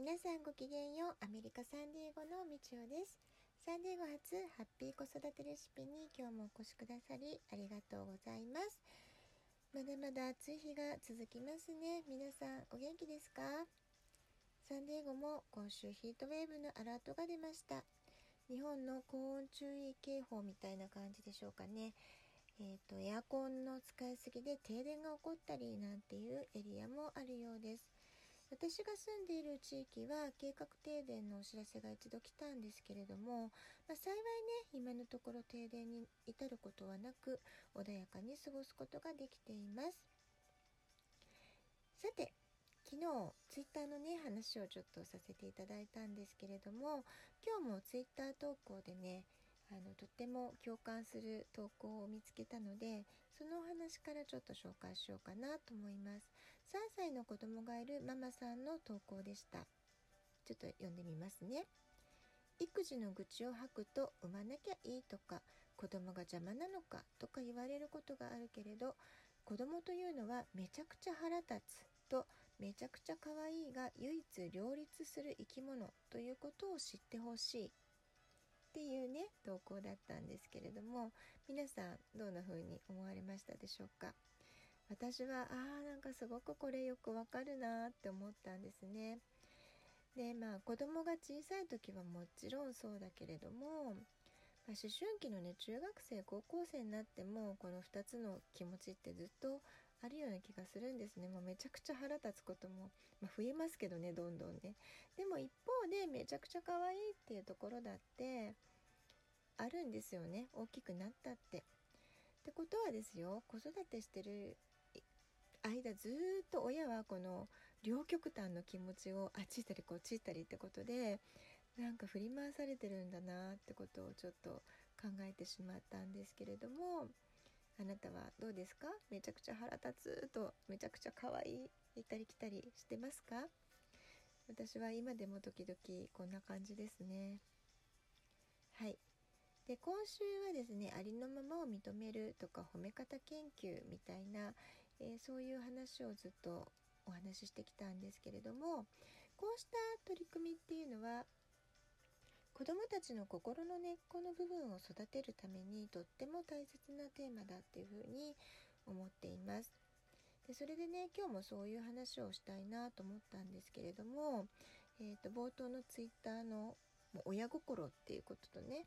皆さんごきげんよう。アメリカサンディエゴのみちおです。サンディエゴ初ハッピー子育てレシピに今日もお越しくださりありがとうございます。まだまだ暑い日が続きますね。皆さんお元気ですか？サンディエゴも今週ヒートウェーブのアラートが出ました。日本の高温注意警報みたいな感じでしょうかね。えーと、とエアコンの使いすぎで停電が起こったりなんていうエリアもあるようです。私が住んでいる地域は計画停電のお知らせが一度来たんですけれども、まあ、幸いね今のところ停電に至ることはなく穏やかに過ごすことができています。さて昨日ツイッターのね話をちょっとさせていただいたんですけれども今日もツイッター投稿でねあのとっても共感する投稿を見つけたのでそのお話からちょっと紹介しようかなと思います。3歳の子供がいるママさんの投稿でした。ちょっと読んでみますね。育児の愚痴を吐くと産まなきゃいいとか子供が邪魔なのかとか言われることがあるけれど子供というのはめちゃくちゃ腹立つとめちゃくちゃ可愛いが唯一両立する生き物ということを知ってほしいっていうね投稿だったんですけれども皆さんどんな風に思われましたでしょうか？私はあーなんかすごくこれよくわかるなって思ったんですね。でまあ子供が小さい時はもちろんそうだけれども、まあ、思春期のね中学生高校生になってもこの2つの気持ちってずっとあるような気がするんですね。もうめちゃくちゃ腹立つことも、まあ、増えますけどねどんどんね。でも一方でめちゃくちゃ可愛いっていうところだってあるんですよね。大きくなったって。ってことはですよ子育てしてる間ずっと親はこの両極端の気持ちをあっち行ったりこっち行ったりってことでなんか振り回されてるんだなってことをちょっと考えてしまったんですけれどもあなたはどうですか？めちゃくちゃ腹立つとめちゃくちゃ可愛い行ったり来たりしてますか？私は今でも時々こんな感じですね。はい。で今週はですねありのままを認めるとか褒め方研究みたいな、えー、そういう話をずっとお話ししてきたんですけれどもこうした取り組みっていうのは子どもたちの心の根っこの部分を育てるためにとっても大切なテーマだっていうふうに思っています。でそれでね今日もそういう話をしたいなと思ったんですけれども、えーと、冒頭のツイッターの親心っていうこととね、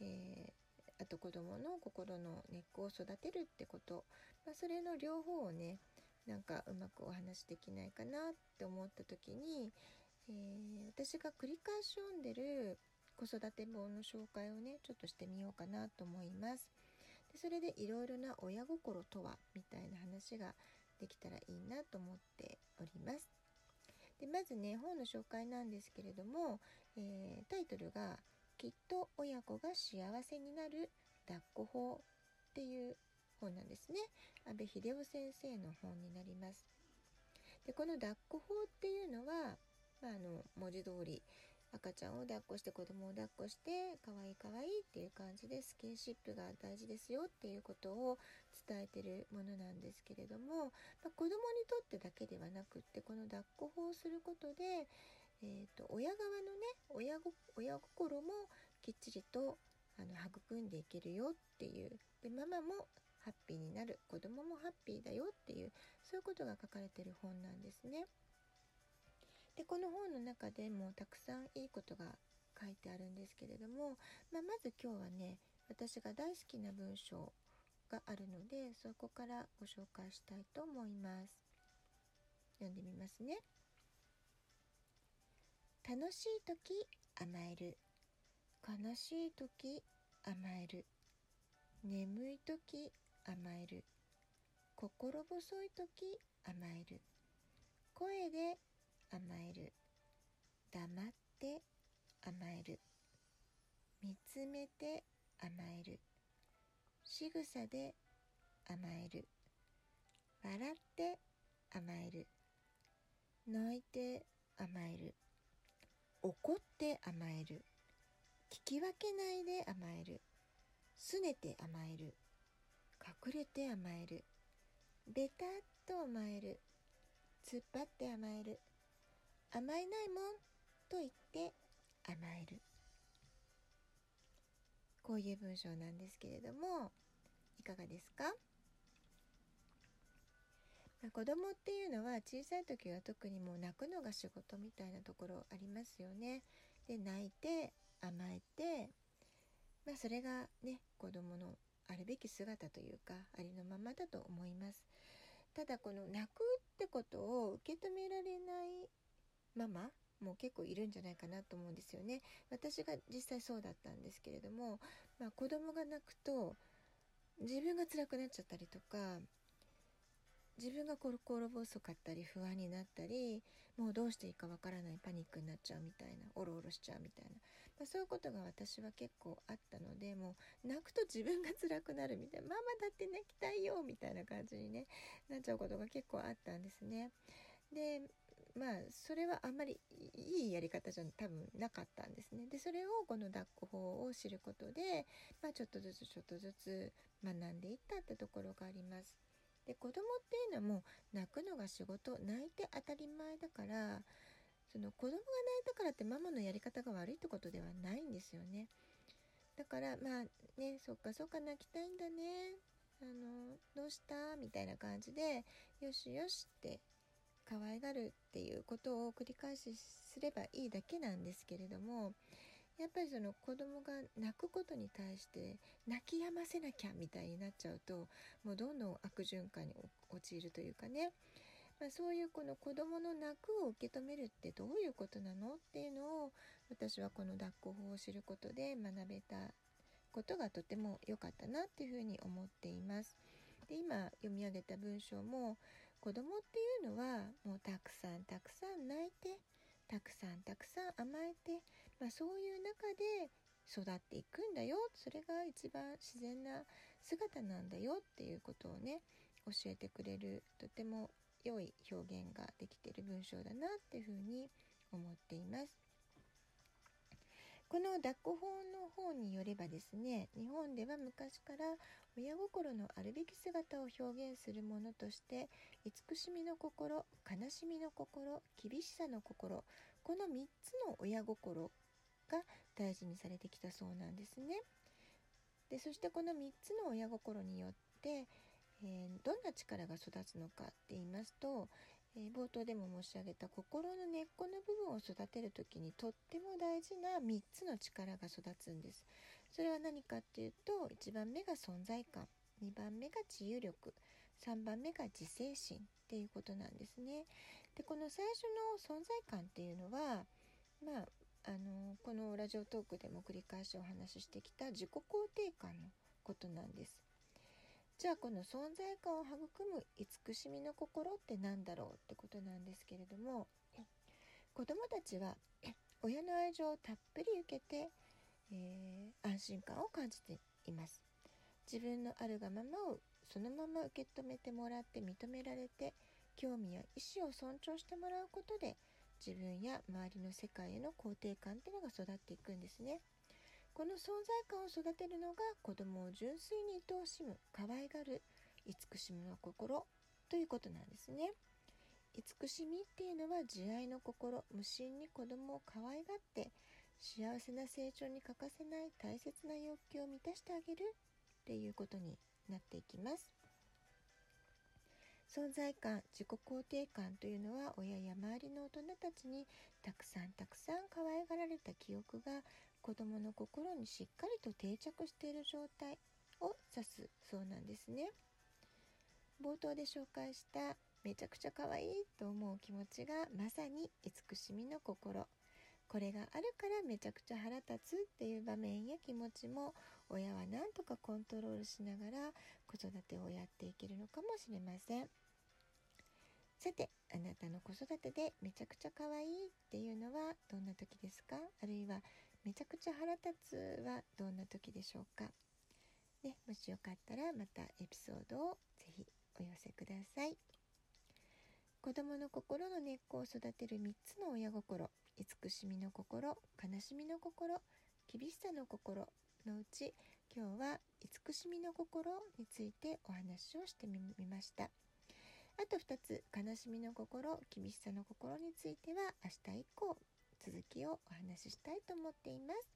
えー、あと子どもの心の根っこを育てるってこと、まあ、それの両方をねなんかうまくお話できないかなって思った時に、えー、私が繰り返し読んでる子育て本の紹介をねちょっとしてみようかなと思います。でそれでいろいろな親心とはみたいな話ができたらいいなと思っております。でまずね本の紹介なんですけれども、えー、タイトルが「きっと親子が幸せになる抱っこ法」っていう本なんですね。阿部秀夫先生の本になります。でこの抱っこ法っていうのは、まあ、あの文字通り赤ちゃんを抱っこして子供を抱っこして可愛い可愛いっていう感じでスキンシップが大事ですよっていうことを伝えてるものなんですけれども、まあ、子供にとってだけではなくってこの抱っこ法をすることで、えーと、親側のね親親心もきっちりとあの育んでいけるよっていう。でママもハッピーになる。子供もハッピーだよっていうそういうことが書かれてる本なんですね。でこの本の中でもたくさんいいことが書いてあるんですけれども、まあ、まず今日はね私が大好きな文章があるのでそこからご紹介したいと思います。読んでみますね。楽しい時甘える。悲しい時甘える。眠い時甘える。心細い時甘える。声で甘える。黙って甘える。見つめて甘える。仕草で甘える。笑って甘える。泣いて甘える。怒って甘える。聞き分けないで甘える。すねて甘える。隠れて甘える。ベタっと甘える。突っ張って甘える。甘えないもんと言って甘える。こういう文章なんですけれどもいかがですか、子供っていうのは小さい時は特にもう泣くのが仕事みたいなところありますよね。で泣いて甘えて、まあ、それがね子供のあるべき姿というかありのままだと思います。ただこの泣くってことを受け止められないママも結構いるんじゃないかなと思うんですよね。私が実際そうだったんですけれども、まあ、子供が泣くと自分が辛くなっちゃったりとか自分が心細かったり不安になったりもうどうしていいかわからないパニックになっちゃうみたいなおろおろしちゃうみたいな、まあ、そういうことが私は結構あったのでもう泣くと自分が辛くなるみたいなママだって泣きたいよみたいな感じに、ね、なっちゃうことが結構あったんですね。でまあそれはあんまりいいやり方じゃ多分なかったんですね。でそれをこの抱っこ法を知ることで、まあ、ちょっとずつちょっとずつ学んでいったってところがあります。で子供っていうのはもう泣くのが仕事泣いて当たり前だからその子供が泣いたからってママのやり方が悪いってことではないんですよね。だからまあねそっかそっか泣きたいんだねあのどうした？みたいな感じでよしよしって可愛がるっていうことを繰り返しすればいいだけなんですけれどもやっぱりその子供が泣くことに対して泣き止ませなきゃみたいになっちゃうともうどんどん悪循環に陥るというかね、まあ、そういうこの子供の泣くを受け止めるってどういうことなのっていうのを私はこの抱っこ法を知ることで学べたことがとても良かったなっていうふうに思っています。で今読み上げた文章も子供っていうのはもうたくさんたくさん泣いてたくさんたくさん甘えて、まあ、そういう中で育っていくんだよそれが一番自然な姿なんだよっていうことをね教えてくれるとても良い表現ができている文章だなっていうふうに思っています。この抱っこ法の方によればですね日本では昔から親心のあるべき姿を表現するものとして慈しみの心悲しみの心厳しさの心この3つの親心が大事にされてきたそうなんですね。でそしてこの3つの親心によって、えー、どんな力が育つのかって言いますとえー、冒頭でも申し上げた心の根っこの部分を育てる時にとっても大事な3つの力が育つんです。それは何かっていうと1番目が存在感2番目が治癒力3番目が自制心っていうことなんですね。でこの最初の存在感っていうのはまああのこのラジオトークでも繰り返しお話ししてきた自己肯定感のことなんです。じゃあこの存在感を育む慈しみの心って何だろうってことなんですけれども子どもたちは親の愛情をたっぷり受けて、えー、安心感を感じています自分のあるがままをそのまま受け止めてもらって認められて興味や意思を尊重してもらうことで自分や周りの世界への肯定感っていうのが育っていくんですね。この存在感を育てるのが子供を純粋に愛おしむ可愛がる慈しみの心ということなんですね慈しみっていうのは慈愛の心無心に子供を可愛がって幸せな成長に欠かせない大切な欲求を満たしてあげるっていうことになっていきます存在感自己肯定感というのは親や周りの大人たちにたくさんたくさん可愛がられた記憶が子どもの心にしっかりと定着している状態を指すそうなんですね。冒頭で紹介しためちゃくちゃ可愛いと思う気持ちがまさに慈しみの心これがあるからめちゃくちゃ腹立つっていう場面や気持ちも親は何とかコントロールしながら子育てをやっていけるのかもしれません。さてあなたの子育てでめちゃくちゃ可愛いっていうのはどんな時ですか？あるいはめちゃくちゃ腹立つはどんな時でしょうか、ね、もしよかったらまたエピソードをぜひお寄せください。子供の心の根っこを育てる3つの親心。慈しみの心悲しみの心厳しさの心。のうち今日は慈しみの心についてお話をしてみました。あと2つ悲しみの心厳しさの心については明日以降続きをお話ししたいと思っています。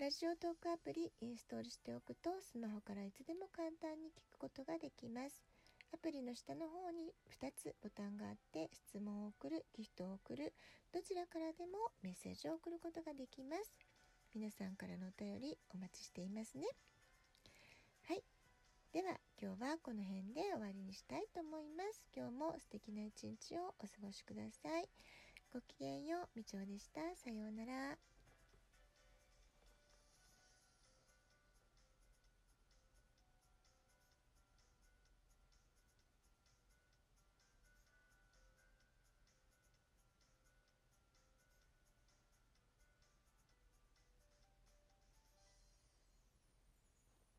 ラジオトークアプリインストールしておくとスマホからいつでも簡単に聞くことができます。アプリの下の方に2つボタンがあって質問を送るギフトを送るどちらからでもメッセージを送ることができます。皆さんからのお便りお待ちしていますね。はい。では今日はこの辺で終わりにしたいと思います。今日も素敵な一日をお過ごしください。ごきげんよう。みちおでした。さようなら。